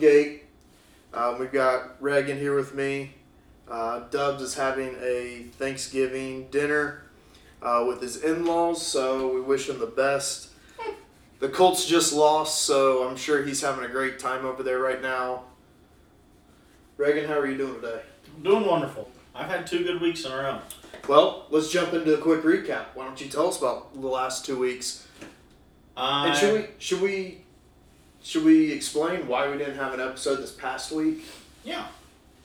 gate. Um, we've got Reagan here with me. Uh, Dubs is having a Thanksgiving dinner uh, with his in laws, so we wish him the best. The Colts just lost, so I'm sure he's having a great time over there right now. Reagan, how are you doing today? Doing wonderful. I've had two good weeks in a row. Well, let's jump into a quick recap. Why don't you tell us about the last two weeks? I, And should we should we should we explain why we didn't have an episode this past week? Yeah.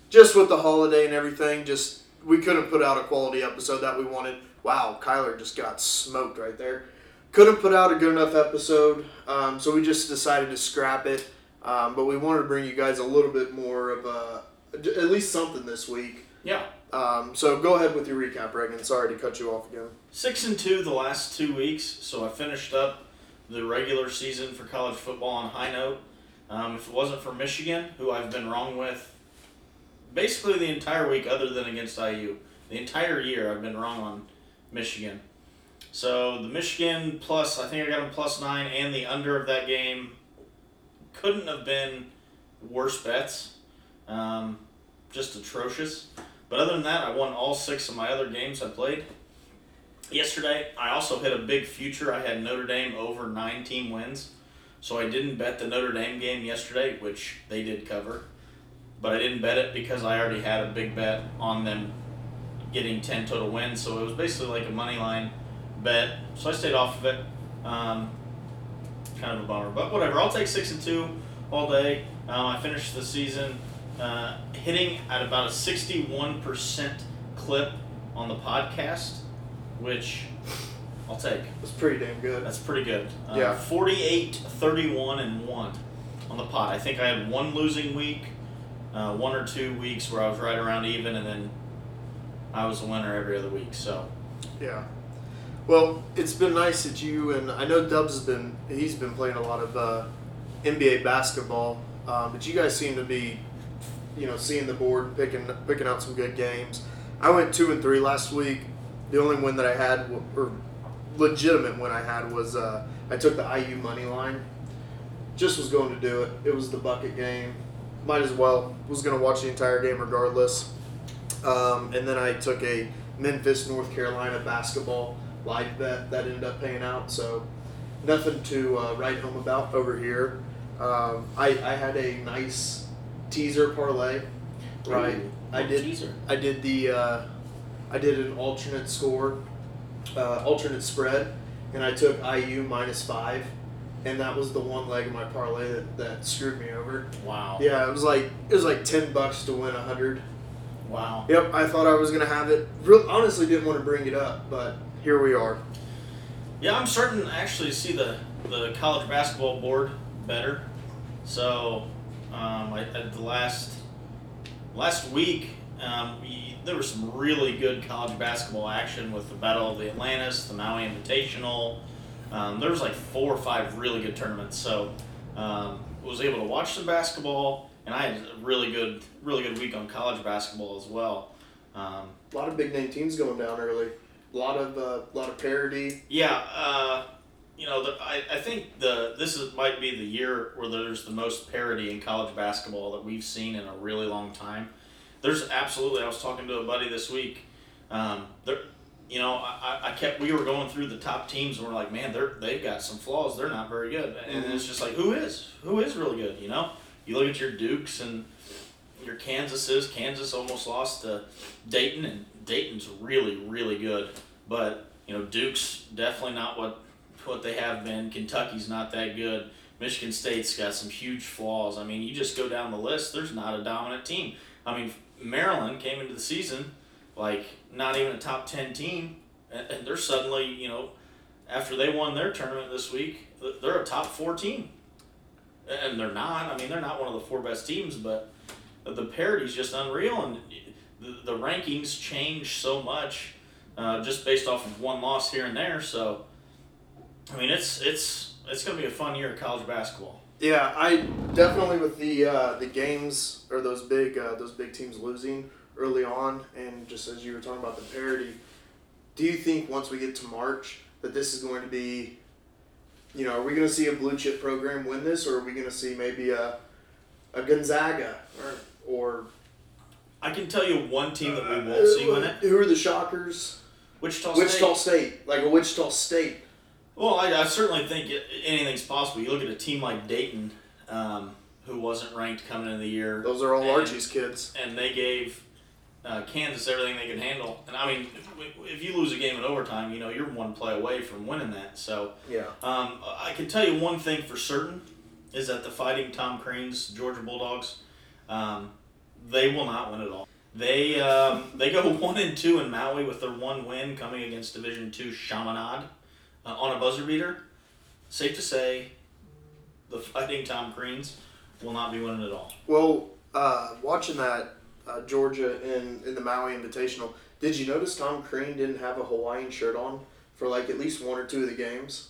Just with the holiday and everything, just we couldn't put out a quality episode that we wanted. Wow, Kyler just got smoked right there. Couldn't put out a good enough episode, um, so we just decided to scrap it. Um, but we wanted to bring you guys a little bit more of a, at least something this week. Yeah. Um, so go ahead with your recap, Reagan. Sorry to cut you off again. Six and two the last two weeks, so I finished up the regular season for college football on high note. Um, if it wasn't for Michigan, who I've been wrong with basically the entire week, other than against IU, the entire year I've been wrong on Michigan. So the Michigan plus, I think I got them plus nine, and the under of that game couldn't have been worse bets. Um, just atrocious. But other than that, I won all six of my other games I played. Yesterday, I also hit a big future. I had Notre Dame over nine team wins. So I didn't bet the Notre Dame game yesterday, which they did cover. But I didn't bet it because I already had a big bet on them getting 10 total wins. So it was basically like a money line bet. So I stayed off of it. Um, kind of a bummer. But whatever. I'll take 6 and 2 all day. Um, I finished the season uh, hitting at about a 61% clip on the podcast, which I'll take. It's pretty damn good. That's pretty good. Uh, Yeah. 48, 31, and 1 on the pot. I think I had one losing week, uh, one or two weeks where I was right around even, and then I was a winner every other week. So, Yeah. Well, it's been nice that you and I know Dubs has been he's been playing a lot of uh, NBA basketball, um, but you guys seem to be, you know, seeing the board, picking picking out some good games. I went two and three last week. The only win that I had, or legitimate win I had, was uh, I took the IU money line. Just was going to do it. It was the bucket game. Might as well. Was going to watch the entire game regardless. Um, and then I took a Memphis, North Carolina basketball live bet that ended up paying out. So nothing to uh, write home about over here. Um, I, I had a nice teaser parlay. Right. Ooh, I did. Teaser. I did the. Uh, I did an alternate score, uh, alternate spread, and I took IU minus five, and that was the one leg of my parlay that, that screwed me over. Wow. Yeah, it was like it was like ten bucks to win a hundred. Wow. Yep, I thought I was gonna have it. Real, honestly, didn't want to bring it up, but here we are. Yeah, I'm starting to actually see the, the college basketball board better. So, um, I, at the last last week, um, we, there was some really good college basketball action with the Battle of the Atlantis, the Maui Invitational. Um, there was like four or five really good tournaments. So, um, was able to watch some basketball, and I had a really good, really good week on college basketball as well. Um, A lot of big name teams going down early. A lot of uh, lot of parity. Yeah, uh, you know, the, I, I think the this is might be the year where there's the most parity in college basketball that we've seen in a really long time. There's absolutely. I was talking to a buddy this week. Um, there, you know, I, I- kept we were going through the top teams and we're like, man, they're they've got some flaws. They're not very good, and it's just like, who is who is really good? You know, you look at your Dukes and your Kansases. Kansas almost lost to Dayton, and Dayton's really really good. But you know, Duke's definitely not what what they have been. Kentucky's not that good. Michigan State's got some huge flaws. I mean, you just go down the list. There's not a dominant team. I mean, Maryland came into the season like not even a top ten team, and, they're suddenly you know after they won their tournament this week, they're a top four team, and they're not. I mean, they're not one of the four best teams, but the parity's just unreal, and the, the rankings change so much uh, just based off of one loss here and there. So, I mean, it's it's it's going to be a fun year of college basketball. Yeah, I definitely with the uh, the games or those big uh, those big teams losing early on, and just as you were talking about the parity, do you think once we get to March that this is going to be, you know, are we going to see a blue chip program win this, or are we going to see maybe a, a Gonzaga or or I can tell you one team that we won't see win it. Who are the shockers? Wichita, Wichita State. State, like a Wichita State. Well, I, I certainly think it, anything's possible. You look at a team like Dayton, um, who wasn't ranked coming into the year. Those are all and- Archie's kids. and they gave uh, Kansas everything they could handle. And I mean, if, if you lose a game in overtime, you know you're one play away from winning that. So Yeah. um, I can tell you one thing for certain is that the Fighting Tom Creans Georgia Bulldogs, um, they will not win at all. They um, they go one and two in Maui with their one win coming against Division Two Chaminade uh, on a buzzer beater. Safe to say, the Fighting Tom Creans will not be winning at all. Well, uh, watching that uh, Georgia in in the Maui Invitational, did you notice Tom Crean didn't have a Hawaiian shirt on for like at least one or two of the games?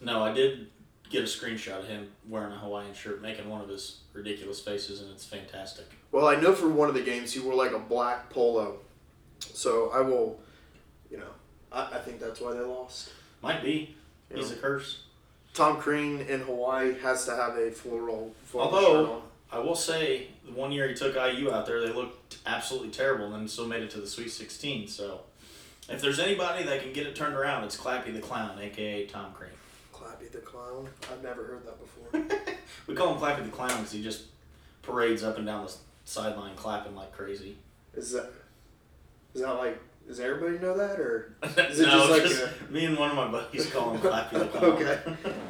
No, I did get a screenshot of him wearing a Hawaiian shirt, making one of his ridiculous faces, and it's fantastic. Well, I know for one of the games he wore like a black polo, so I will, you know, I, I think that's why they lost. Might be. He's a curse. Tom Crean in Hawaii has to have a floral, floral Although- shirt on. I will say, the one year he took IU out there, they looked absolutely terrible, and then still made it to the Sweet 16. So, if there's anybody that can get it turned around, it's Clappy the Clown, aka Tom Crean. Clappy the clown. I've never heard that before. We call him Clappy the Clown because he just parades up and down the sideline clapping like crazy. is that is that like does everybody know that or? Is no, it just like just me and one of my buddies call him Clappy the Clown. Okay.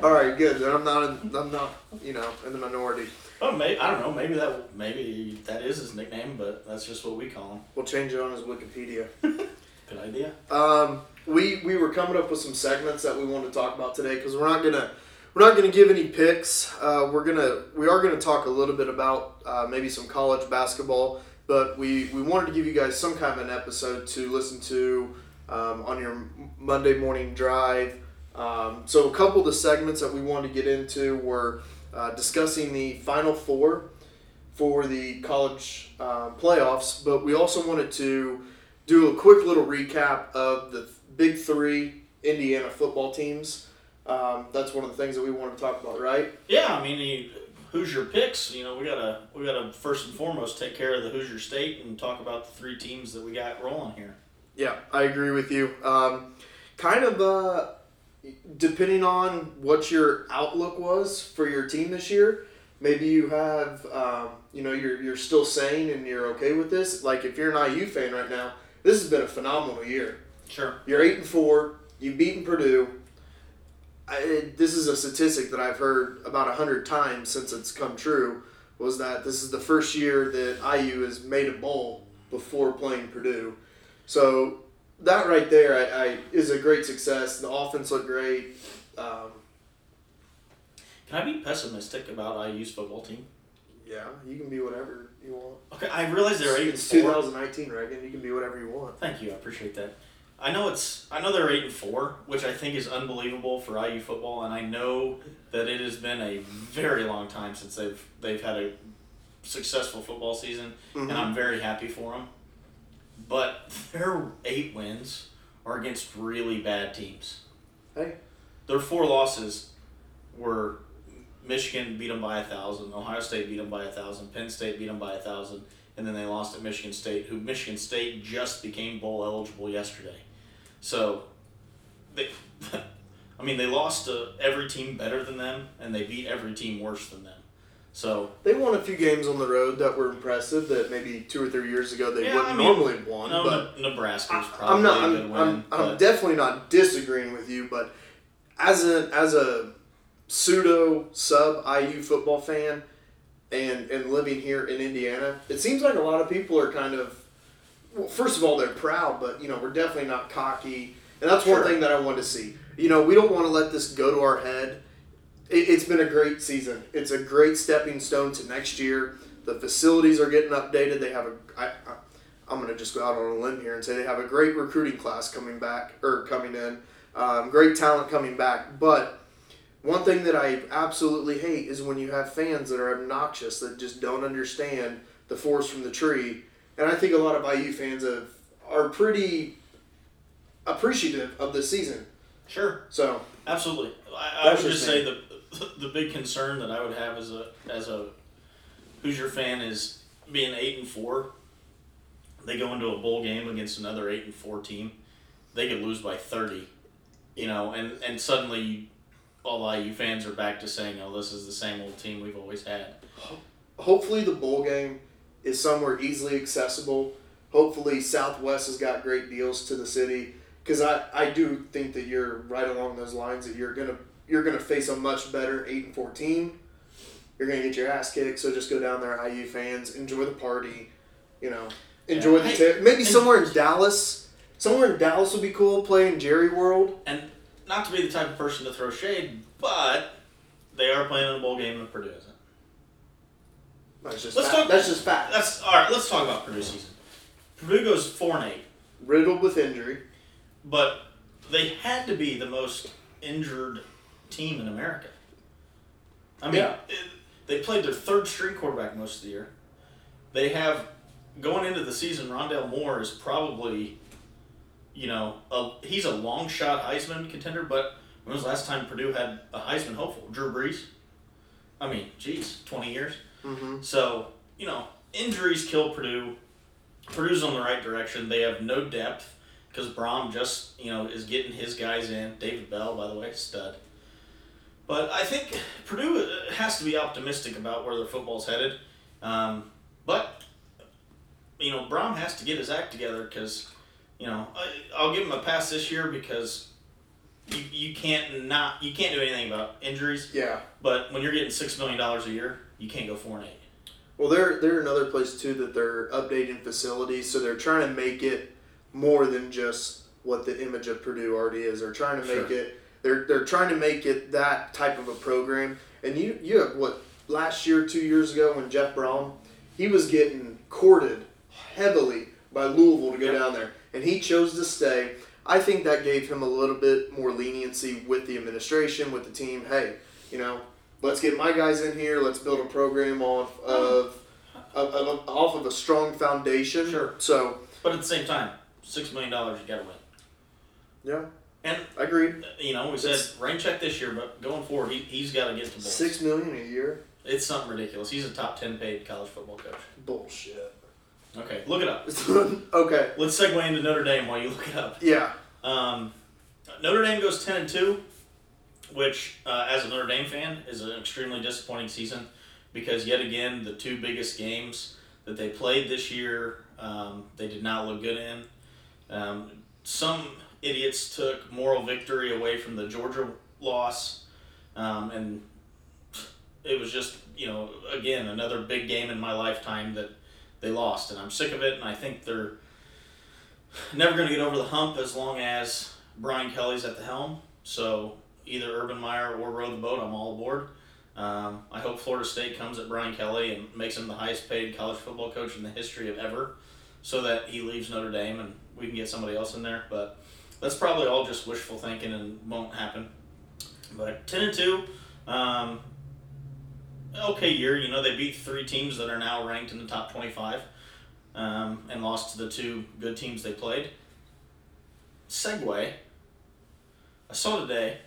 All right, good. Then I'm not. In, I'm not. You know, in the minority. Oh, maybe I don't know. Maybe that maybe that is his nickname, but that's just what we call him. We'll change it on his Wikipedia. Good idea. Um, we we were coming up with some segments that we want to talk about today because we're not gonna we're not gonna give any picks. Uh, we're gonna we are gonna talk a little bit about uh, maybe some college basketball, but we we wanted to give you guys some kind of an episode to listen to um, on your Monday morning drive. Um, so a couple of the segments that we wanted to get into were uh, discussing the Final Four for the college uh, playoffs, but we also wanted to do a quick little recap of the big three Indiana football teams. Um, that's one of the things that we want to talk about, right? Yeah, I mean, Hoosier picks. You know, we gotta we gotta first and foremost take care of the Hoosier State and talk about the three teams that we got rolling here. Yeah, I agree with you. Um, kind of uh, depending on what your outlook was for your team this year, maybe you have, um, you know, you're, you're still sane and you're okay with this. Like if you're an IU fan right now, this has been a phenomenal year. Sure. You're eight and four. You've beaten Purdue. I, this is a statistic that I've heard about a hundred times since it's come true. Was that this is the first year that IU has made a bowl before playing Purdue, so that right there I, I is a great success. The offense looked great. Um, Can I be pessimistic about IU's football team? yeah, you can be whatever you want. Okay, I realize they're eight It's 2019, Reagan. You can be whatever you want. Thank you, I appreciate that. I know it's I know they're eight and four, which I think is unbelievable for IU football, and I know that it has been a very long time since they've they've had a successful football season, Mhm. and I'm very happy for them. But their eight wins are against really bad teams. Hey. Their four losses were Michigan beat them by a thousand, Ohio State beat them by a thousand, Penn State beat them by a thousand, and then they lost at Michigan State, who Michigan State just became bowl eligible yesterday. So, they, I mean, they lost to every team better than them, and they beat every team worse than them. So, They won a few games on the road that were impressive. That maybe two or three years ago they Yeah, wouldn't I mean, normally have won. no, but Ne- Nebraska's I- probably I'm not. a good I'm, win. I'm, I'm definitely not disagreeing with you, but as a as a pseudo sub IU football fan, and and living here in Indiana, it seems like a lot of people are kind of. Well, first of all, they're proud, but you know we're definitely not cocky, and that's one thing that I want to see. You know, we don't want to let this go to our head. It, it's been a great season. It's a great stepping stone to next year. The facilities are getting updated. They have a. I, I, I'm going to just go out on a limb here and say they have a great recruiting class coming back or coming in. Um, great talent coming back. But one thing that I absolutely hate is when you have fans that are obnoxious that just don't understand the forest from the tree. And I think a lot of IU fans have, are pretty appreciative of this season. Sure. So Absolutely. I, I would just just say the the big concern that I would have as a as a Hoosier fan is being eight and four. They go into a bowl game against another eight and four team. They could lose by thirty, you know, and and suddenly all IU fans are back to saying, "Oh, this is the same old team we've always had." hopefully the bowl game is somewhere easily accessible. Hopefully Southwest has got great deals to the city because I, I do think that you're right along those lines that you're gonna you're gonna face a much better eight and fourteen. You're gonna get your ass kicked, so just go down there, IU fans, enjoy the party, you know, enjoy Yeah, the I- tip. Maybe somewhere in Dallas, somewhere in Dallas would be cool playing Jerry World. And not to be the type of person to throw shade, but they are playing in a bowl game and Purdue isn't. That's just Let's fact. talk- that's just fact. That's all right. Let's talk about Purdue season. Purdue goes four and eight. Riddled with injury. but they had to be the most injured team in America. I mean, Yeah. it, they played their third string quarterback most of the year. They have going into the season. Rondale Moore is probably, you know, a, he's a long shot Heisman contender. But when was the last time Purdue had a Heisman hopeful? Drew Brees. I mean, geez, twenty years. Mm-hmm. So, you know, injuries kill Purdue. Purdue's on the right direction. They have no depth because Brohm just, you know, is getting his guys in. David Bell, by the way, stud. But I think Purdue uh, has to be optimistic about where their football's headed. Um, but, you know, Brohm has to get his act together because, you know, I, I'll give him a pass this year because you, you can't not you can't do anything about injuries. Yeah. But when you're getting six million dollars a year, you can't go four and eight. Well, they're they're another place too that they're updating facilities, so they're trying to make it more than just what the image of Purdue already is. They're trying to make Sure. it. They're they're trying to make it that type of a program. And you you have what last year, two years ago, when Jeff Brohm, he was getting courted heavily by Louisville to go Yep. down there, and he chose to stay. I think that gave him a little bit more leniency with the administration, with the team. Hey, you know, let's get my guys in here. Let's build a program off of, of, of off of a strong foundation. Sure. So But at the same time, six million dollars you gotta win. yeah, And I agree. you know, we said It's- rain check this year, but going forward, he he's got to get to. Six million a year. It's something ridiculous. He's a top ten paid college football coach. Bullshit. Okay, look it up. okay. Let's segue into Notre Dame while you look it up. Yeah. Um, Notre Dame goes ten and two, which, uh, as a Notre Dame fan, is an extremely disappointing season because yet again the two biggest games that they played this year, um, they did not look good in. Um, some idiots took moral victory away from the Georgia loss, um, and it was just you know again another big game in my lifetime that they lost, and I'm sick of it, and I think they're never going to get over the hump as long as Brian Kelly's at the helm. So either Urban Meyer or row the boat, I'm all aboard. Um, I hope Florida State comes at Brian Kelly and makes him the highest paid college football coach in the history of ever, so that he leaves Notre Dame and we can get somebody else in there. But that's probably all just wishful thinking and won't happen. But ten and two, um, okay year. You know they beat three teams that are now ranked in the top twenty-five um, and lost to the two good teams they played. Segue. I saw today.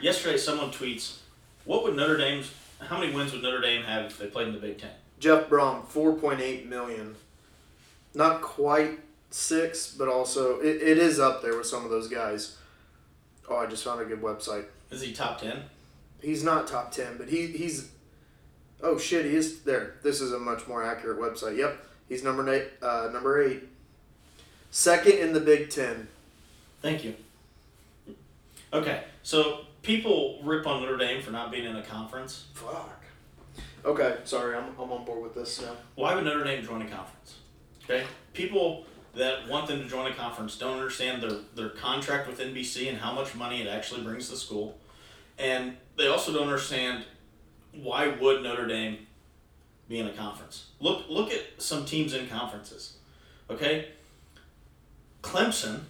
Yesterday, someone tweets, "What would Notre Dame's? How many wins would Notre Dame have if they played in the Big Ten? Jeff Brohm, four point eight million. Not quite six, but also it, it is up there with some of those guys. Oh, I just found a good website. Is he top ten? He's not top ten, but he he's. Oh shit, he is there. This is a much more accurate website. Yep, he's number eight. Uh, number eight. Second in the Big Ten. Thank you. Okay, so people rip on Notre Dame for not being in a conference. Fuck. Okay, sorry, I'm, I'm on board with this now. Why would Notre Dame join a conference? Okay, people that want them to join a conference don't understand their their contract with NBC and how much money it actually brings to the school, and they also don't understand why would Notre Dame be in a conference. Look look at some teams in conferences. Okay, Clemson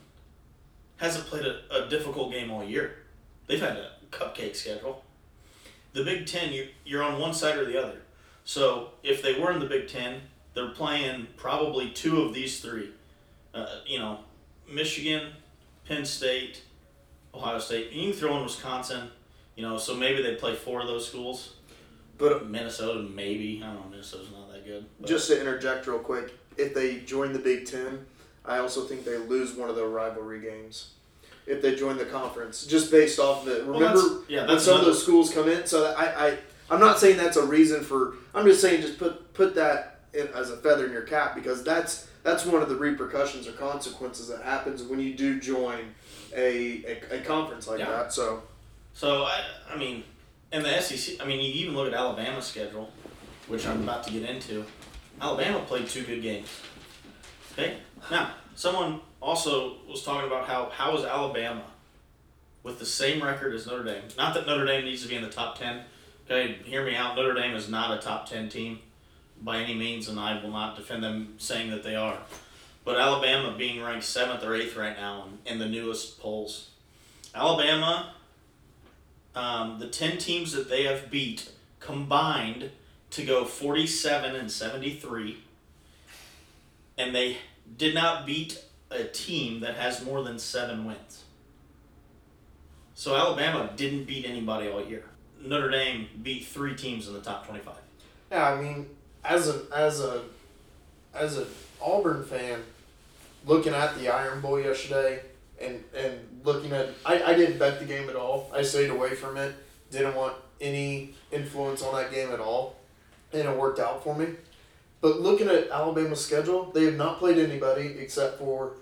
hasn't played a, a difficult game all year. They've had a cupcake schedule. The Big Ten, you, you're on one side or the other. So if they were in the Big Ten, they're playing probably two of these three. Uh, you know, Michigan, Penn State, Ohio State. And you can throw in Wisconsin. You know, so maybe they play four of those schools. But Minnesota, maybe. I don't know. Minnesota's not that good. but- just to interject real quick, if they join the Big Ten, I also think they lose one of their rivalry games. If they join the conference, just based off of it. Well, Remember that's- yeah, when that's some of those schools come in. So I, I, I'm not saying that's a reason for. I'm just saying just put put that in, as a feather in your cap because that's that's one of the repercussions or consequences that happens when you do join a a, a conference like Yeah. that. So So I, I mean, in the SEC, I mean, you even look at Alabama's schedule, which I'm about to get into. Alabama played two good games. Okay, now someone also was talking about how how is Alabama with the same record as Notre Dame? Not that Notre Dame needs to be in the top ten. Okay, hear me out. Notre Dame is not a top ten team by any means, and I will not defend them saying that they are. But Alabama being ranked seventh or eighth right now in, in the newest polls. Alabama um, the 10 teams that they have beat combined to go 47 and 73 and they did not beat a team that has more than seven wins. So alabama didn't beat anybody all year. Notre dame beat three teams in the top 25 Yeah, I mean, as a as a as an Auburn fan, looking at the Iron Bowl yesterday and and looking at I, I didn't bet the game at all. I stayed away from it. Didn't want any influence on that game at all. And it worked out for me. But looking at Alabama's schedule, they have not played anybody except for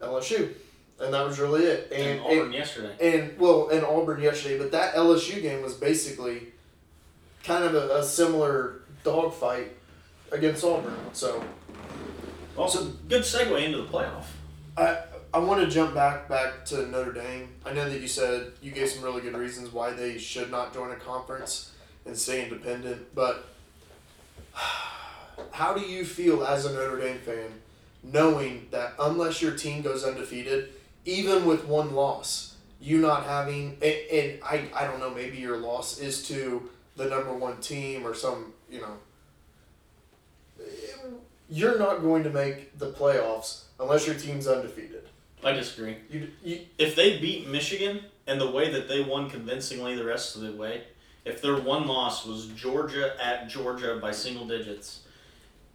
LSU. And that was really it. and, And, auburn and yesterday and well, and Auburn yesterday, but that LSU game was basically kind of a, a similar dogfight against Auburn. So also good segue into the playoff I I want to jump back back to Notre Dame. I know that you said you gave some really good reasons why they should not join a conference and stay independent, but how do you feel as a Notre Dame fan knowing that unless your team goes undefeated, even with one loss, you not having and, and I, I don't know, maybe your loss is to the number one team or some, you know, you're not going to make the playoffs unless your team's undefeated. I disagree You, you if they beat Michigan and the way that they won convincingly the rest of the way, if their one loss was Georgia at Georgia by single digits,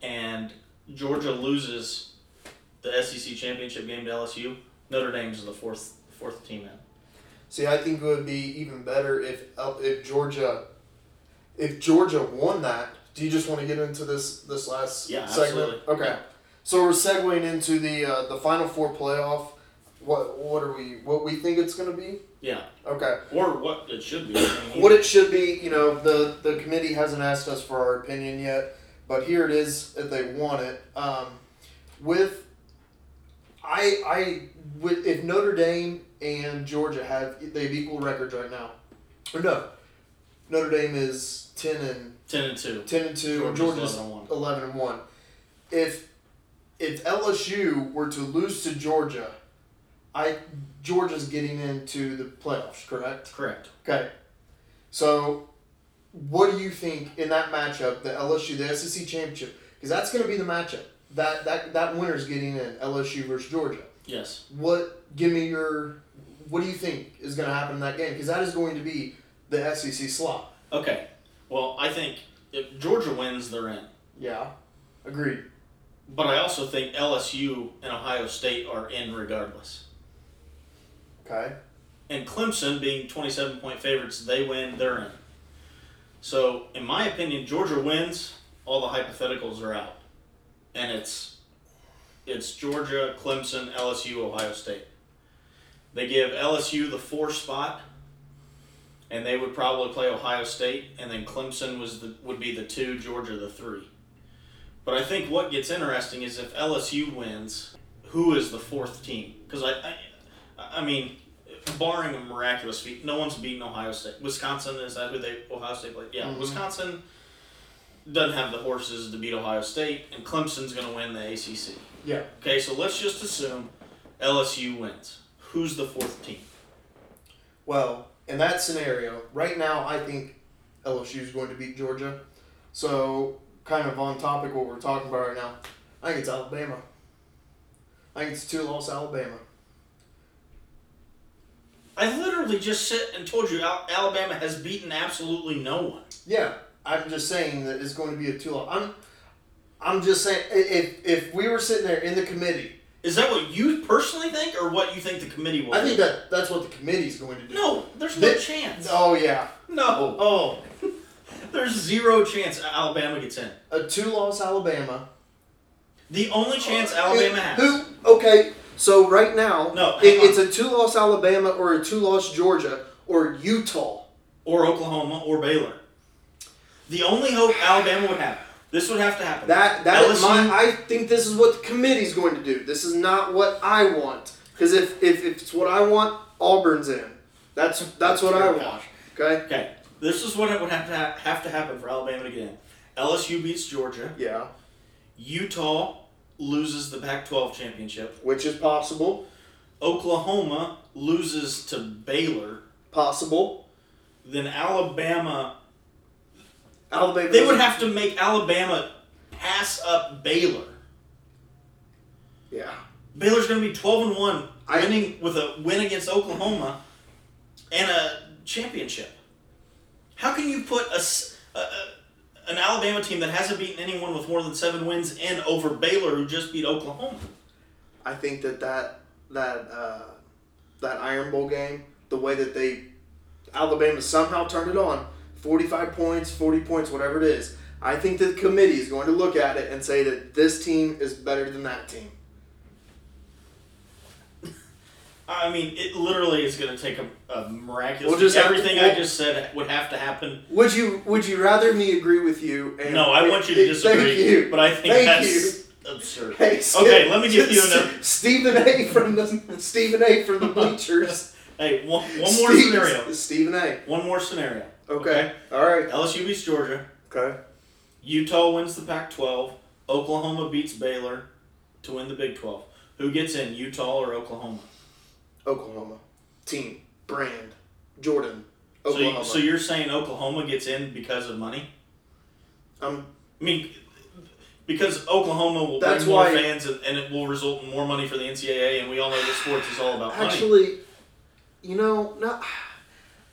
and Georgia loses the SEC championship game to LSU, Notre Dame's the fourth fourth team in. see, I think it would be even better if if Georgia, if Georgia won that. Do you just want to get into this this last Yeah, segment? absolutely. Okay. Yeah. So we're segueing into the uh, the Final Four playoff. What what are we? What we think it's going to be? Yeah, Okay. or what it should be. What it should be, you know, the the committee hasn't asked us for our opinion yet, but here it is if they want it. Um, with I I with if Notre Dame and Georgia have they have equal records right now, or no, Notre Dame is ten and ten and two. ten and two, Georgia's Georgia's 11 and one. eleven and one. If if LSU were to lose to Georgia, I Georgia's getting into the playoffs, correct? Correct. Okay. So, what do you think in that matchup, the LSU, the SEC championship? Because that's going to be the matchup. That that that winner's getting in LSU versus Georgia. Yes. What? Give me your. What do you think is going to happen in that game? Because that is going to be the SEC slot. Okay. Well, I think if Georgia wins, they're in. Yeah. Agreed. But I also think LSU and Ohio State are in regardless. Okay. and Clemson being 27 point favorites, they win, they're in. So, in my opinion, Georgia wins, all the hypotheticals are out. And it's it's Georgia, Clemson, LSU, Ohio State. They give LSU the 4 spot and they would probably play Ohio State and then Clemson was the would be the 2, Georgia the 3. But I think what gets interesting is if LSU wins, who is the fourth team? Cuz I, I I mean, barring a miraculous feat, no one's beaten Ohio State. Wisconsin is that who they Ohio State played? Yeah, Mhm. Wisconsin doesn't have the horses to beat Ohio State, and Clemson's going to win the ACC. Yeah. Okay, so let's just assume LSU wins. Who's the fourth team? Well, in that scenario, right now, I think LSU is going to beat Georgia. So, kind of on topic what we're talking about right now, I think it's Alabama. I think it's two loss Alabama. Literally just sit and told you Al- Alabama has beaten absolutely no one. Yeah, I'm just saying that it's going to be a two. I'm, I'm just saying if if we were sitting there in the committee, Is that what you personally think, or what you think the committee will? I do? think that that's what the committee's going to do. no, there's no chance. Oh yeah, No, oh, oh. there's zero chance Alabama gets in. a two-loss Alabama. The only chance uh, Alabama has. Who? Okay, so right now, No, it, it's a two-loss Alabama or a two-loss Georgia or Utah. or Oklahoma or Baylor. The only hope Alabama would have. This would have to happen. That that is LSU my. I think this is what the committee's going to do. This is not what I want. Because if, if if it's what I want, Auburn's in. That's that's what I want. Okay. Okay, this is what it would have to ha- have to happen for Alabama to get in. LSU beats Georgia. Yeah. Utah loses the Pac-12 championship. Which is possible. Oklahoma loses to Baylor. Possible. Then Alabama. Alabama. They would have to make Alabama pass up Baylor. Yeah. Baylor's going to be 12 and 1, I- winning with a win against Oklahoma and a championship. How can you put a, a- a- an Alabama team that hasn't beaten anyone with more than seven wins and over Baylor, who just beat Oklahoma? I think that that that uh, that Iron Bowl game, the way that they Alabama somehow turned it on, forty-five points, forty points, whatever it is. I think the committee is going to look at it and say that this team is better than that team. I mean, it literally is going to take a, a miraculous. We'll just have everything I just said would have to happen. Would you Would you rather me agree with you? And No, I want you to disagree, Thank you. but I think Thank that's absurd. Hey, Okay, let me give you another. Stephen A. from the Stephen A. from the bleachers. Hey, one, one more Steve- scenario. Stephen A. One more scenario. Okay. All right. LSU beats Georgia. Okay. Utah wins the Pac-12. Oklahoma beats Baylor to win the Big 12. Who gets in, Utah or Oklahoma? Oklahoma. Team. Brand. Jordan. So, Oklahoma. you, so you're saying Oklahoma gets in because of money? um, I mean, because Oklahoma will That's bring more why- fans and, and it will result in more money for the NCAA, and we all know that sports is all about money. actually, you know, not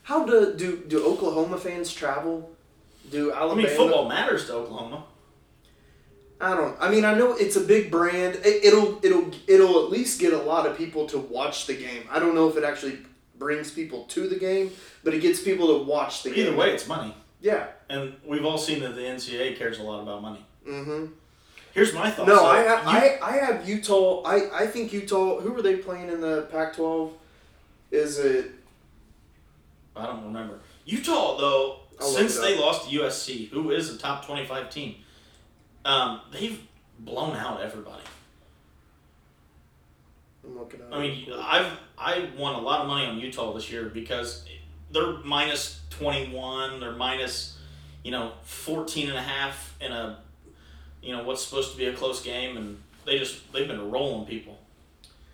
how do do do Oklahoma fans travel? Do I mean, football matters to Oklahoma. I don't. I mean, I know it's a big brand. It, it'll it'll it'll at least get a lot of people to watch the game. I don't know if it actually brings people to the game, but it gets people to watch the game. Either way, it's money. Yeah. And we've all seen that the NCAA cares a lot about money. Mm-hmm. Here's my thoughts. No, though. I have You- I, I have Utah. I, I think Utah. Who were they playing in the Pac-12? Is it? I don't remember. Utah, though, I'll since they lost to USC, who is a top 25 team, um, they've blown out everybody. I'm looking at. I mean, I've I won a lot of money on Utah this year because they're minus 21, they're minus, you know, 14 and a half in a, you know, what's supposed to be a close game, and they just, they've been rolling people.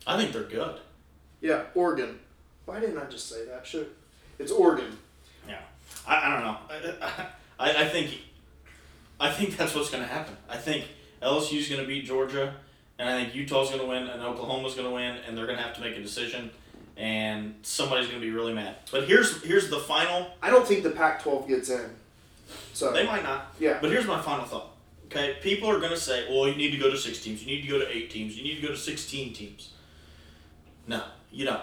I think they're good. yeah, Oregon. Why didn't I just say that? Should it's Oregon. Yeah, I, I don't know. I, I, I think I think that's what's going to happen. I think LSU's going to beat Georgia, and I think Utah's going to win, and Oklahoma's going to win, and they're going to have to make a decision, and somebody's going to be really mad. But here's here's the final. I don't think the Pac-12 gets in. So They might not. yeah, But here's my final thought. Okay, people are going to say, "Well, you need to go to six teams. You need to go to eight teams. You need to go to sixteen teams." No, you don't.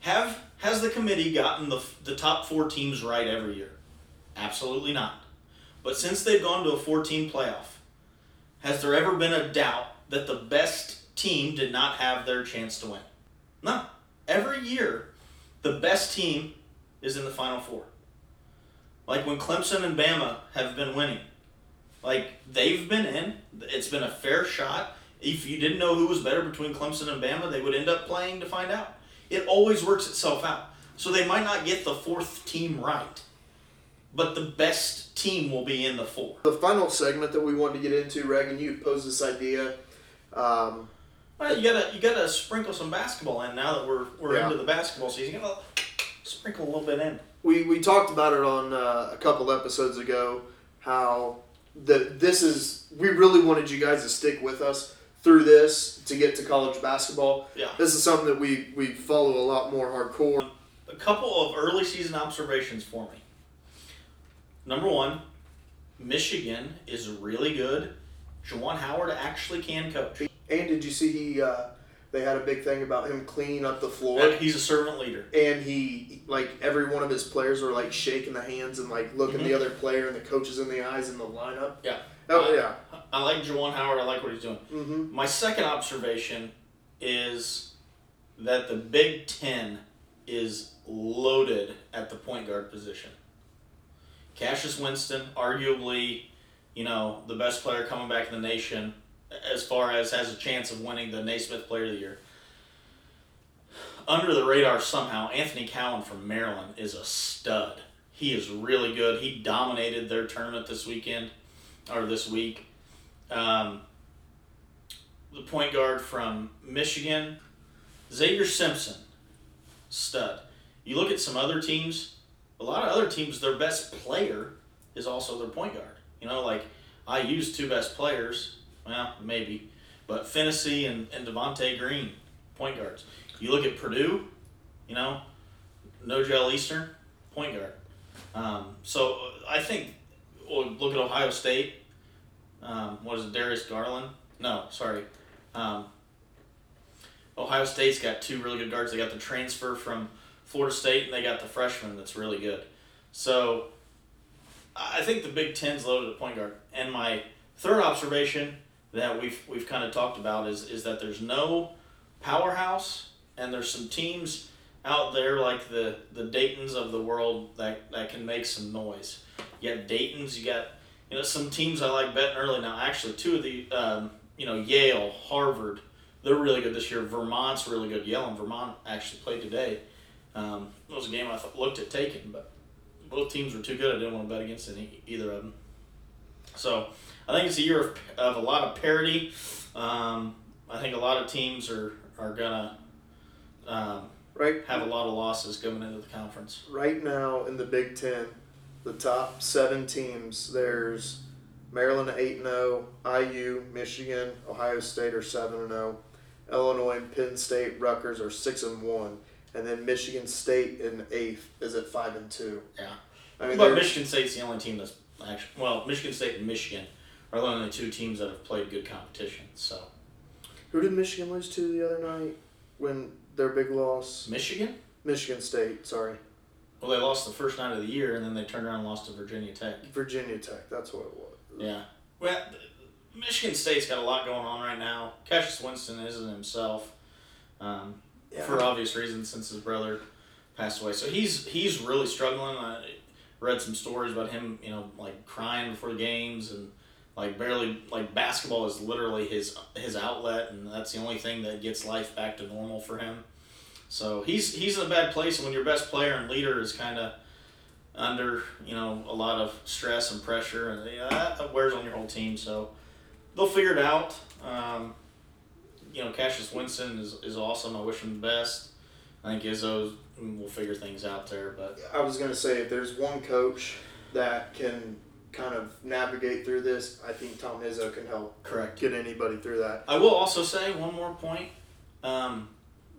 Have has the committee gotten the the top four teams right every year? Absolutely not. But since they've gone to a four-team playoff, has there ever been a doubt that the best team did not have their chance to win? No. Every year, the best team is in the final four. Like when Clemson and Bama have been winning. Like they've been in. It's been a fair shot. If you didn't know who was better between Clemson and Bama, they would end up playing to find out. It always works itself out. So they might not get the fourth team right. But the best team will be in the four. the final segment that we wanted to get into, Reagan, you posed this idea. Um, Well, you gotta you gotta sprinkle some basketball in now that we're we're Yeah. into the basketball season. You gotta sprinkle a little bit in. we we talked about it on uh, a couple episodes ago. How the this is we really wanted you guys to stick with us through this to get to college basketball. Yeah. This is something that we we follow a lot more hardcore. a couple of early season observations for me. Number one, Michigan is really good. Juwan Howard actually can coach. And did you see he? Uh, they had a big thing about him cleaning up the floor. And he's a servant leader. and he like every one of his players were like shaking the hands and like looking the other player and the coaches in the eyes in the lineup. Yeah. Oh yeah. I like Juwan Howard. I like what he's doing. Mm-hmm. My second observation is that the Big Ten is loaded at the point guard position. Cassius Winston, arguably, you know, the best player coming back in the nation, as far as has a chance of winning the Naismith Player of the Year. Under the radar somehow, Anthony Cowan from Maryland is a stud. He is really good. He dominated their tournament this weekend, or this week. Um, the point guard from Michigan, Xavier Simpson, stud. You look at some other teams, a lot of other teams, their best player is also their point guard. You know, like I use two best players, well, maybe, but Finney and, and Devonte Green, point guards. You look at Purdue, you know, Nojel Eastern, point guard. Um, so I think, well, look at Ohio State. Um, what is it, Darius Garland? No, sorry. Um, Ohio State's got two really good guards. They got the transfer from Florida State, and they got the freshman that's really good. So I think the Big Ten's loaded at point guard. And my third observation that we've we've kind of talked about is is that there's no powerhouse, and there's some teams out there like the the Dayton's of the world that that can make some noise. You got Dayton's, you got you know some teams I like betting early now. Actually, two of the um, you know Yale, Harvard, they're really good this year. Vermont's really good. Yale and Vermont actually played today. Um, it was a game I th- looked at taking, but both teams were too good. I didn't want to bet against any, either of them. So I think it's a year of, of a lot of parity. Um, I think a lot of teams are are gonna um, Right. have a lot of losses coming into the conference. Right now in the Big Ten, the top seven teams there's Maryland eight and zero, IU, Michigan, Ohio State are seven and zero, Illinois and Penn State, Rutgers are six and one, and then Michigan State in eighth is at five and two. Yeah. I mean, But Michigan State's the only team that's actually well, Michigan State and Michigan are the only two teams that have played good competition. So who did Michigan lose to the other night when their big loss? Michigan, Michigan State, sorry, well, they lost the first night of the year, and then they turned around and lost to Virginia Tech. Virginia Tech. That's what it was. Yeah. Well, Michigan State's got a lot going on right now. Cassius Winston isn't himself, um, Yeah. for obvious reasons, since his brother passed away. So he's he's really struggling. I read some stories about him, you know, like crying before games and like barely like basketball is literally his his outlet, and that's the only thing that gets life back to normal for him. So he's he's in a bad place, and when your best player and leader is kind of under you know a lot of stress and pressure, and that, that wears on your whole team. So they'll figure it out. Um, you know, Cassius Winston is, is awesome. I wish him the best. I think Izzo will figure things out there, but I was gonna say if there's one coach that can kind of navigate through this, I think Tom Izzo can help correct. get anybody through that. I will also say one more point. Um,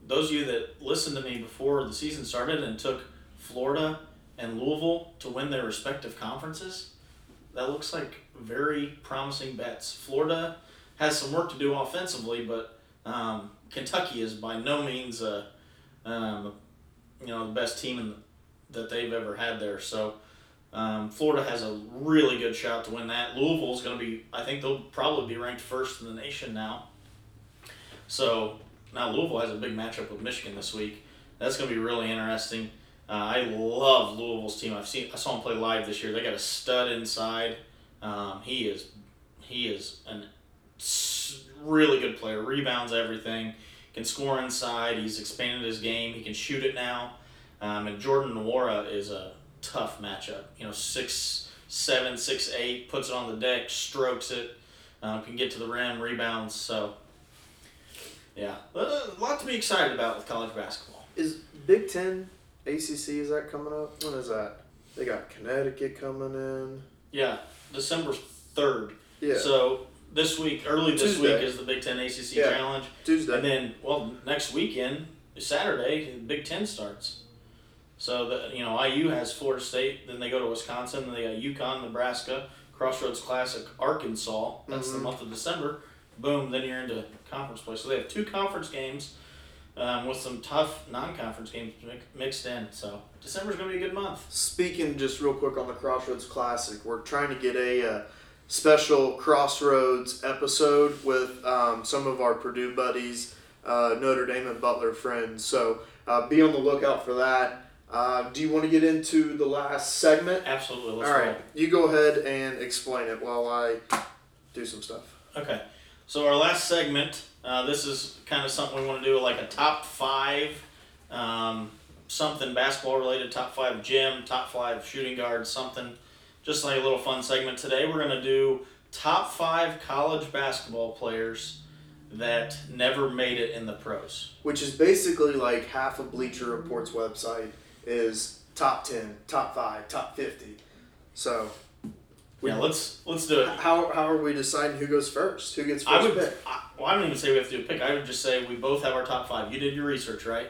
those of you that listened to me before the season started and took Florida and Louisville to win their respective conferences, that looks like very promising bets. Florida has some work to do offensively, but um, Kentucky is by no means a, um, you know the best team in that they've ever had there. So um, Florida has a really good shot to win that. Louisville is going to be, I think they'll probably be ranked first in the nation now. So now Louisville has a big matchup with Michigan this week. That's going to be really interesting. Uh, I love Louisville's team. I've seen, I saw him play live this year. They got a stud inside. Um, he is, he is an really good player. Rebounds everything. Can score inside. He's expanded his game. He can shoot it now. Um, and Jordan Nwora is a tough matchup. You know, six seven, six eight, puts it on the deck, strokes it, um, can get to the rim, rebounds. So, yeah, a lot to be excited about with college basketball. Is Big Ten ACC is that coming up? When is that? They got Connecticut coming in. Yeah, December third. Yeah, So this week, early this Tuesday. week, is the Big Ten ACC Yeah. Challenge, Tuesday. and then well, next weekend, Saturday, Big Ten starts. So the you know IU has Florida State, then they go to Wisconsin, then they got UConn, Nebraska, Crossroads Classic, Arkansas. That's the Mhm. month of December. Boom, then you're into conference play. So they have two conference games um, with some tough non-conference games mi- mixed in. So December's gonna be a good month. Speaking just real quick on the Crossroads Classic, we're trying to get a uh, special Crossroads episode with um, some of our Purdue buddies, uh, Notre Dame and Butler friends. So uh, be on the lookout for that. Uh, do you want to get into the last segment? Absolutely. Let's All right, you go ahead and explain it while I do some stuff. Okay, so our last segment, uh, this is kind of something we want to do, like a top five, um, something basketball related, top five gym, top five shooting guard, something, just like a little fun segment. Today we're gonna do top five college basketball players that never made it in the pros. Which is basically like half of Bleacher Report's website is top 10, top 5, top 50. So, we- Yeah, let's let's do it. How, how are we deciding who goes first? Who gets first I would. pick? I, well, I don't even say we have to do a pick. I would just say we both have our top five. You did your research, right?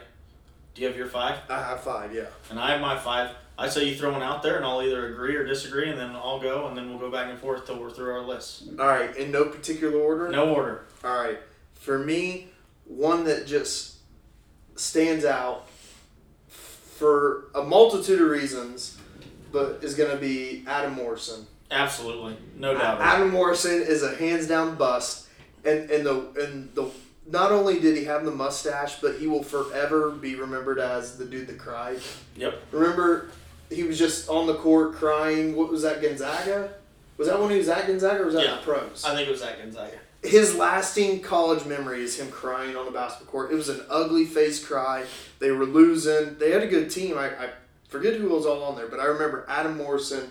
Do you have your five? I have five, yeah. and I have my five. I say you throw one out there, and I'll either agree or disagree, and then I'll go, and then we'll go back and forth till we're through our list. All right, in no particular order. No order. All right, for me, one that just stands out for a multitude of reasons, but is going to be Adam Morrison. Absolutely, no doubt. Adam Morrison is a hands down bust, and and the and the not only did he have the mustache, but he will forever be remembered as the dude that cried. Yep. Remember, he was just on the court crying. What was that, Gonzaga? Was that when he was at Gonzaga, or was that Yeah. the pros? I think it was at Gonzaga. His lasting college memory is him crying on the basketball court. It was an ugly face cry. They were losing. They had a good team. I, I forget who was all on there, but I remember Adam Morrison,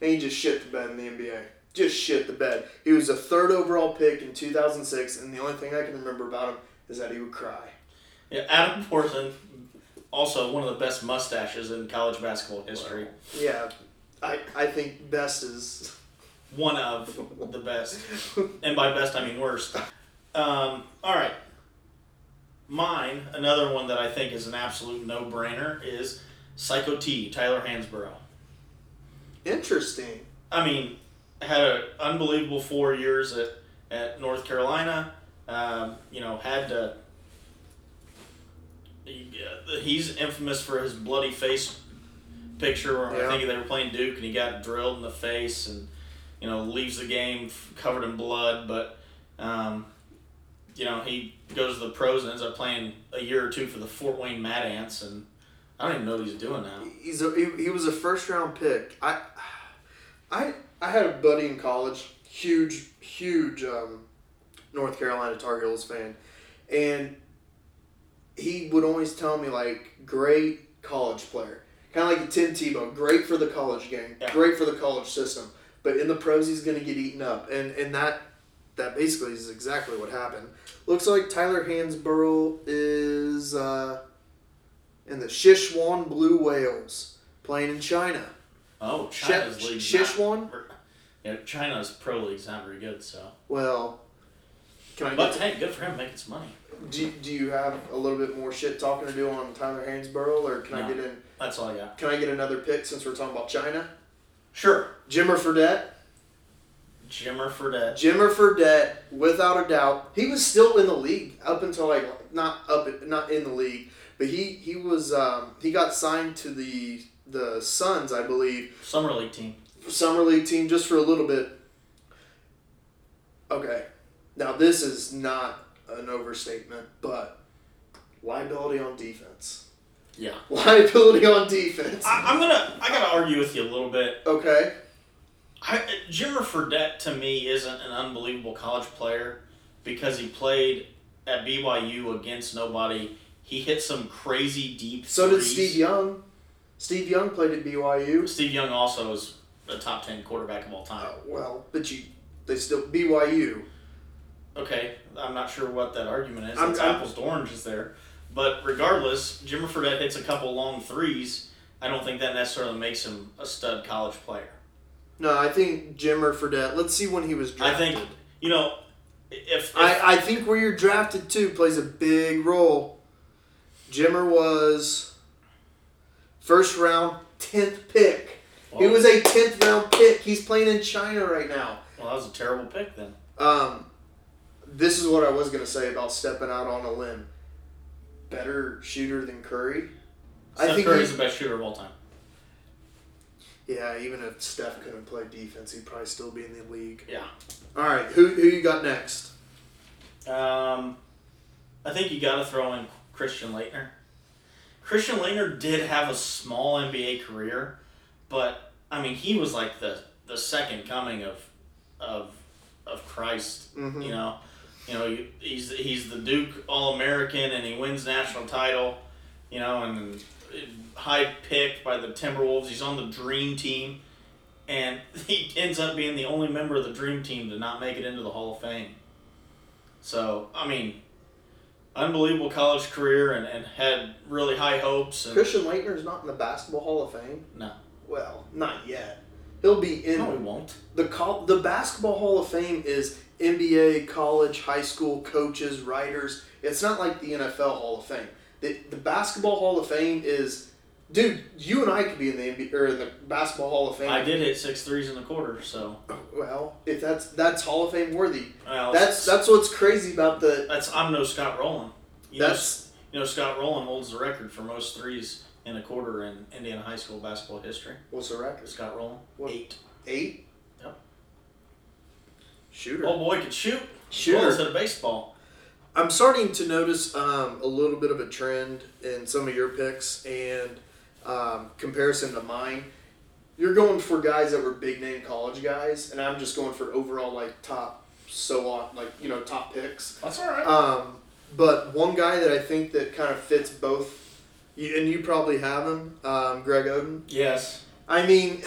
and he just shit the bed in the NBA. Just shit the bed. He was a third overall pick in 2006, and the only thing I can remember about him is that he would cry. Yeah, Adam Portland, also one of the best mustaches in college basketball history. Yeah, I, I think best is. One of the best, and by best I mean worst. Um, all right. Mine, another one that I think is an absolute no-brainer is Psycho T, Tyler Hansbrough. Interesting. I mean, had an unbelievable four years at, at North Carolina. Um, you know, had to. Uh, He's infamous for his bloody face picture where Yeah. I think they were playing Duke and he got drilled in the face and, you know, leaves the game covered in blood. But, um, you know, he goes to the pros and ends up playing a year or two for the Fort Wayne Mad Ants. And I don't even know what he's doing now. He's a, he, he was a first round pick. I, I I had a buddy in college, huge huge um, North Carolina Tar Heels fan, and he would always tell me like great college player, kind of like a Tim Tebow, great for the college game, Yeah. great for the college system, but in the pros he's gonna get eaten up, and and that that basically is exactly what happened. Looks like Tyler Hansbrough is. Uh, in the Sichuan Blue Whales playing in China. Oh, Sh- China's league. Sichuan? Yeah, China's pro league's not very good, so. Well, can I But get hey, good for him making some money. do, do you have a little bit more shit talking to do on Tyler Hansbrough, or can I get in? That's all I got. Can I get another pick since we're talking about China? Sure. Jimmer Fredette. Jimmer Fredette. Jimmer Fredette, without a doubt, he was still in the league up until like not up not in the league, but he he was um, he got signed to the the Suns, I believe, Summer league team. summer league team just for a little bit. Okay, now this is not an overstatement, but liability on defense. Yeah. Liability on defense. I, I'm gonna. I gotta argue with you a little bit. Okay, I, Jimmer Fredette to me isn't an unbelievable college player because he played at BYU against nobody. He hit some crazy deep. so did. Steve Young. Steve Young played at BYU. Steve Young also is a top ten quarterback of all time. Uh, well, but you they still BYU. Okay, I'm not sure what that argument is. I'm- it's I'm- apples to oranges there. But regardless, Jimmer Fredette hits a couple long threes. I don't think that necessarily makes him a stud college player. No, I think Jimmer Fredette. Let's see when he was I drafted. think, you know, if, if I, I think where you're drafted to plays a big role. Jimmer was First round, tenth pick. Well, He was a tenth round pick. He's playing in China right now. well, that was a terrible pick then. Um, this is what I was gonna say about stepping out on a limb. Better shooter than Curry. Steph I think Curry's he- the best shooter of all time. Yeah, even if Steph couldn't play defense, he'd probably still be in the league. Yeah. All right, who who you got next? Um, I think you got to throw in Christian Laettner. Christian Laettner did have a small NBA career, but I mean he was like the the second coming of of of Christ. Mhm. You know, you know he's he's the Duke All American and he wins national title. You know, and high pick by the Timberwolves. He's on the Dream Team, and he ends up being the only member of the Dream Team to not make it into the Hall of Fame. So I mean, unbelievable college career and, and had really high hopes. And, Christian Laettner's not in the Basketball Hall of Fame. No. Well, not yet. He'll be in no, he won't. the the Basketball Hall of Fame is NBA, college, high school coaches, writers. It's not like the NFL Hall of Fame. The, the Basketball Hall of Fame is, dude. You and I could be in the NBA, or in the Basketball Hall of Fame. I did hit six threes in the quarter, so Well, if that's that's Hall of Fame worthy. well, That's that's what's crazy about the. that's I'm no Scott Rolen. You know, That's you know Scott Rolen holds the record for most threes in a quarter in Indiana high school basketball history. what's the record? Scott Rolen, What? eight. Eight. Shooter. Oh boy, could shoot. Shooter. Well, instead of baseball. I'm starting to notice um, a little bit of a trend in some of your picks and um, comparison to mine. You're going for guys that were big name college guys, and I'm just going for overall like top so on like you know top picks. That's all right. Um, but one guy that I think that kind of fits both, and you probably have him, um, Greg Oden. yes. I mean,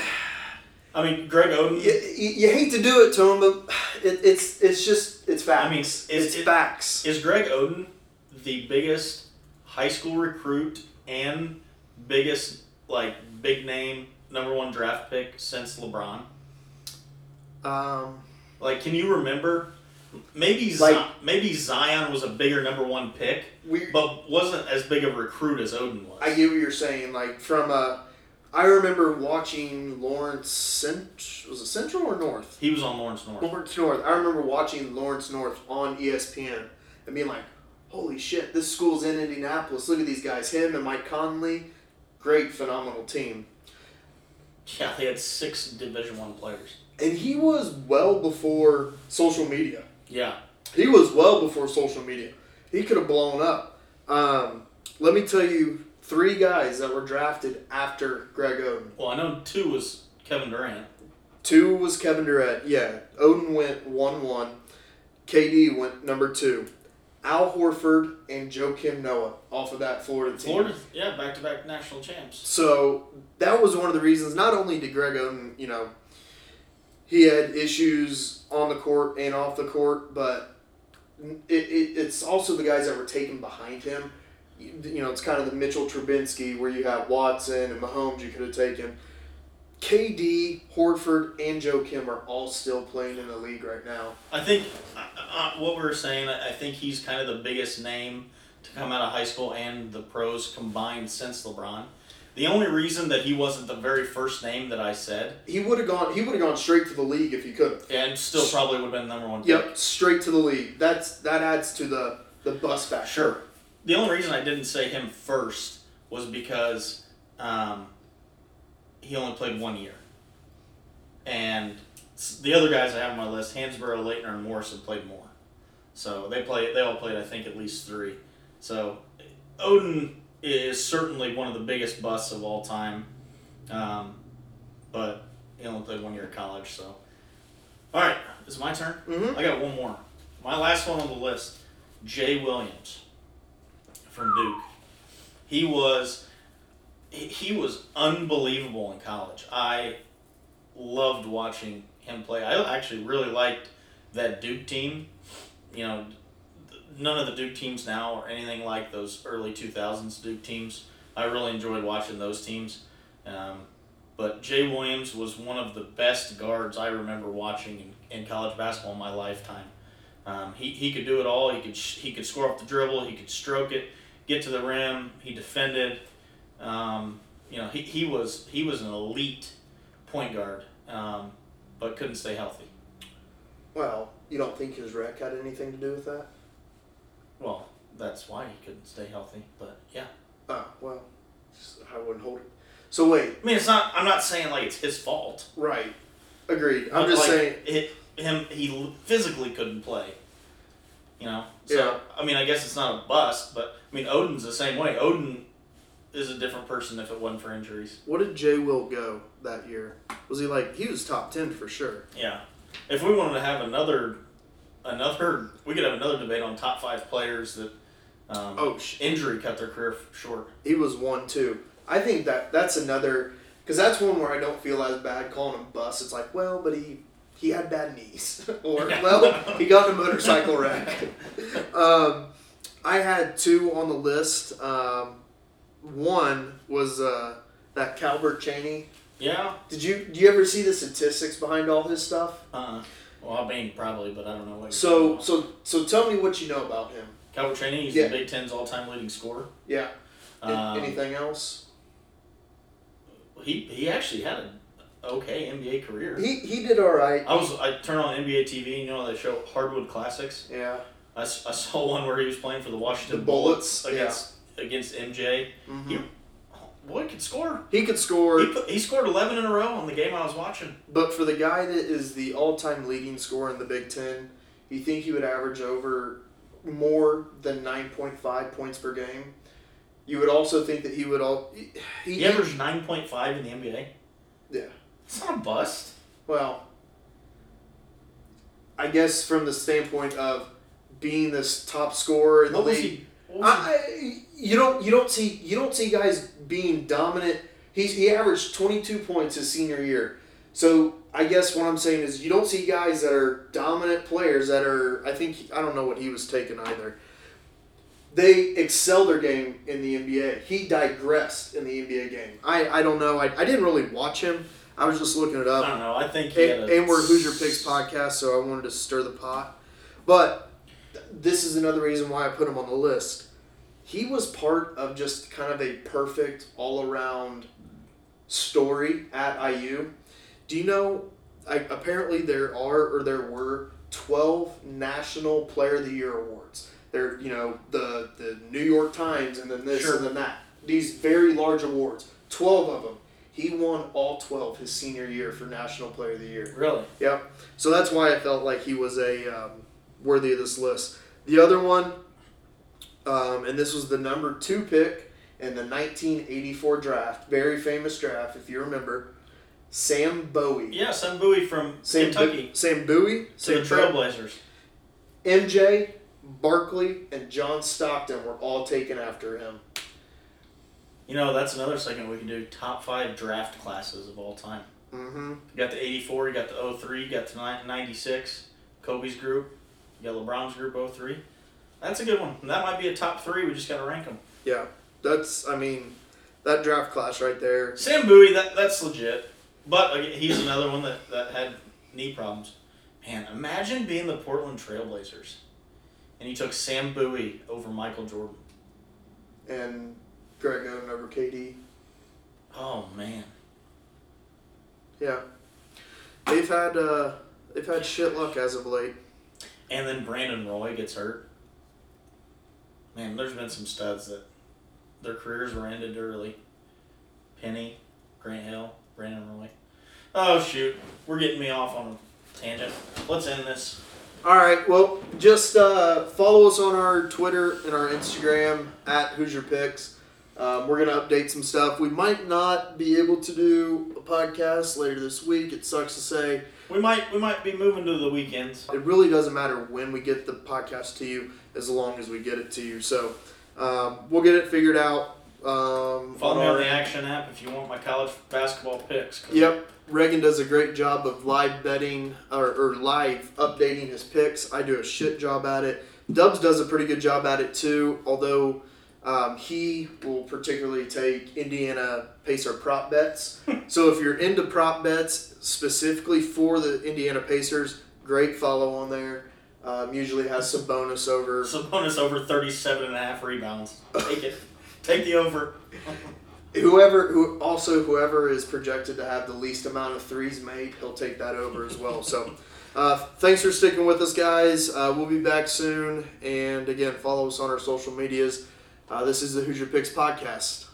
I mean, Greg Oden. you, you, hate to do it to him, but it, it's it's just it's facts. I mean, is it's it- facts. Is Greg Oden the biggest high school recruit and biggest like big name number one draft pick since LeBron? Um, Like, can you remember? Maybe Like- Zi- maybe Zion was a bigger number one pick, we but wasn't as big of a recruit as Oden was. I get what you're saying. Like from uh, I remember watching Lawrence Cent was it Central or North? he was on Lawrence North. Lawrence North. I remember watching Lawrence North on ESPN and being like, "Holy shit, this school's in Indianapolis. Look at these guys. Him and Mike Conley, great, phenomenal team." Yeah, they had six Division One players. And he was well before social media. Yeah, He was well before social media. He could have blown up. Um, let me tell you three guys that were drafted after Greg Oden. well, I know two was Kevin Durant. Two was Kevin Durant. Yeah. Oden went 1 1. KD went number two. Al Horford and Joakim Noah off of that Florida team. Florida, yeah, back to back national champs. So that was one of the reasons. Not only did Greg Oden, you know, he had issues on the court and off the court, but it, it, it's also the guys that were taken behind him. You, know, it's kind of the Mitchell Trubinsky where you have Watson and Mahomes you could have taken. KD, Horford, and Joakim are all still playing in the league right now. I think uh, uh, what we are saying. I think he's kind of the biggest name to come out of high school and the pros combined since LeBron. The only reason that he wasn't the very first name that I said, He would have gone. He would have gone straight to the league if he could and still probably would have been number one. pick. Yep, straight to the league. That's that adds to the the bus factor. Sure. The only reason I didn't say him first was because um, he only played one year, and the other guys I have on my list, Hansbrough, Laettner, and Morrison, played more. So they play. They all played, I think, at least three. So Oden is certainly one of the biggest busts of all time, um, but he only played one year of college. So, all right, it's my turn. Mhm. I got one more. My last one on the list, Jay Williams from Duke. He was he, was unbelievable in college. I loved watching him play. I actually really liked that Duke team. You know, none of the Duke teams now are anything like those early 2000s Duke teams. I really enjoyed watching those teams. Um, but Jay Williams was one of the best guards I remember watching in, in college basketball in my lifetime. Um, he, he could do it all. He could he could score off the dribble. He could stroke it, get to the rim. He defended. Um, you know, he, he was he was an elite point guard, um, but couldn't stay healthy. Well, you don't think his wreck had anything to do with that? Well, that's why he couldn't stay healthy. But yeah, Oh, well, I wouldn't hold it. So wait, I mean, it's not. I'm not saying like it's his fault. right? Agreed. I'm But, just like, saying. it, him he physically couldn't play. You know, so Yeah. I mean, I guess it's not a bust, but I mean, Oden's the same way. Odin is a different person if it wasn't for injuries. What did Jay Will go that year? Was he like he was top ten for sure? Yeah, if we wanted to have another, another, we could have another debate on top five players that um, Oh, sh- injury cut their career f- short. he was one too. I think that that's another because that's one where I don't feel as bad calling him bust. It's like, well, but he he had bad knees, or well, he got in a motorcycle wreck. um, I had two on the list. Um, one was uh, that Calbert Cheaney. Yeah. Did you do you ever see the statistics behind all his stuff? Uh. Well, I mean, probably, but I don't know what. So so so tell me what you know about him. Calbert Cheaney, he's Yeah. the Big Ten's all-time leading scorer. Yeah. Um, Anything else? He he actually had an okay NBA career. He he did all right. I was I turn on NBA TV, you know they show Hardwood Classics. Yeah. I, I saw one where he was playing for the Washington The Bullets, against against MJ. Mhm. He, boy could score. He could score, He, put, he scored eleven in a row on the game I was watching. but for the guy that is the all-time leading scorer in the Big Ten, you think he would average over more than nine point five points per game? You would also think that he would all he, he, He averaged nine point five in the NBA. Yeah. It's not a bust. well. I guess from the standpoint of being this top scorer in the What was league, he? What was I, you don't you don't see you don't see guys being dominant. He's he averaged twenty two points his senior year. So I guess what I'm saying is you don't see guys that are dominant players that are I think I don't know what he was taking either. They excel their game in the NBA. He digressed in the NBA game. I, I don't know. I, I didn't really watch him. I was just looking it up. I don't know. I think And, a, and we're Hoosier Picks podcast, so I wanted to stir the pot. But this is another reason why I put him on the list. He was part of just kind of a perfect all around story at IU. Do you know? I, apparently, there are or there were twelve National Player of the Year awards. There, you know, the the New York Times, and then this Sure. and then that. These very large awards. Twelve of them. He won all twelve his senior year for National Player of the Year. really. Yep. So that's why I felt like he was a um, worthy of this list. The other one, um, and this was the number two pick in the 1984 draft, very famous draft if you remember. Sam Bowie. Yeah, Sam Bowie from Sam Kentucky Bo- Sam Bowie. to the Sam Bo- Trailblazers. MJ, Barkley, and John Stockton were all taken after him. You know, that's another segment we can do. Top five draft classes of all time. Mm-hmm. You got the 84, you got the 03, you got the 96, Kobe's group, you got LeBron's group 03. That's a good one. That might be a top three. We just got to rank them. Yeah, that's. I mean, that draft class right there. Sam Bowie, that, that's legit. But again, he's another one that, that had knee problems. Man, imagine being the Portland Trailblazers and you took Sam Bowie over Michael Jordan. And Greg Oden over KD. Oh, man. Yeah, they've had uh, they've had shit luck as of late. And then Brandon Roy gets hurt. Man, there's been some studs that their careers were ended early. Penny, Grant Hill, Brandon Roy. Oh shoot, we're getting me off on a tangent. Let's end this. All right, well, just uh, follow us on our Twitter and our Instagram at Hoosier Picks. Um, we're gonna update some stuff. We might not be able to do a podcast later this week. It sucks to say. We might we might be moving to the weekends. It really doesn't matter when we get the podcast to you, as long as we get it to you. So um, we'll get it figured out. Um, Follow me on the Action app if you want my college basketball picks. Yep. Reagan does a great job of live betting or, or live updating his picks. I do a shit job at it. Dubs does a pretty good job at it too, although um, he will particularly take Indiana Pacer prop bets. so if you're into prop bets specifically for the Indiana Pacers, great follow on there. Um, usually has some bonus over. Sabonis over 37 and a half rebounds. Take it. Take the over. whoever who also whoever is projected to have the least amount of threes made, he'll take that over as well. So. Uh, thanks for sticking with us, guys. Uh, we'll be back soon. And again, follow us on our social medias. Uh, this is the Hoosier Picks podcast.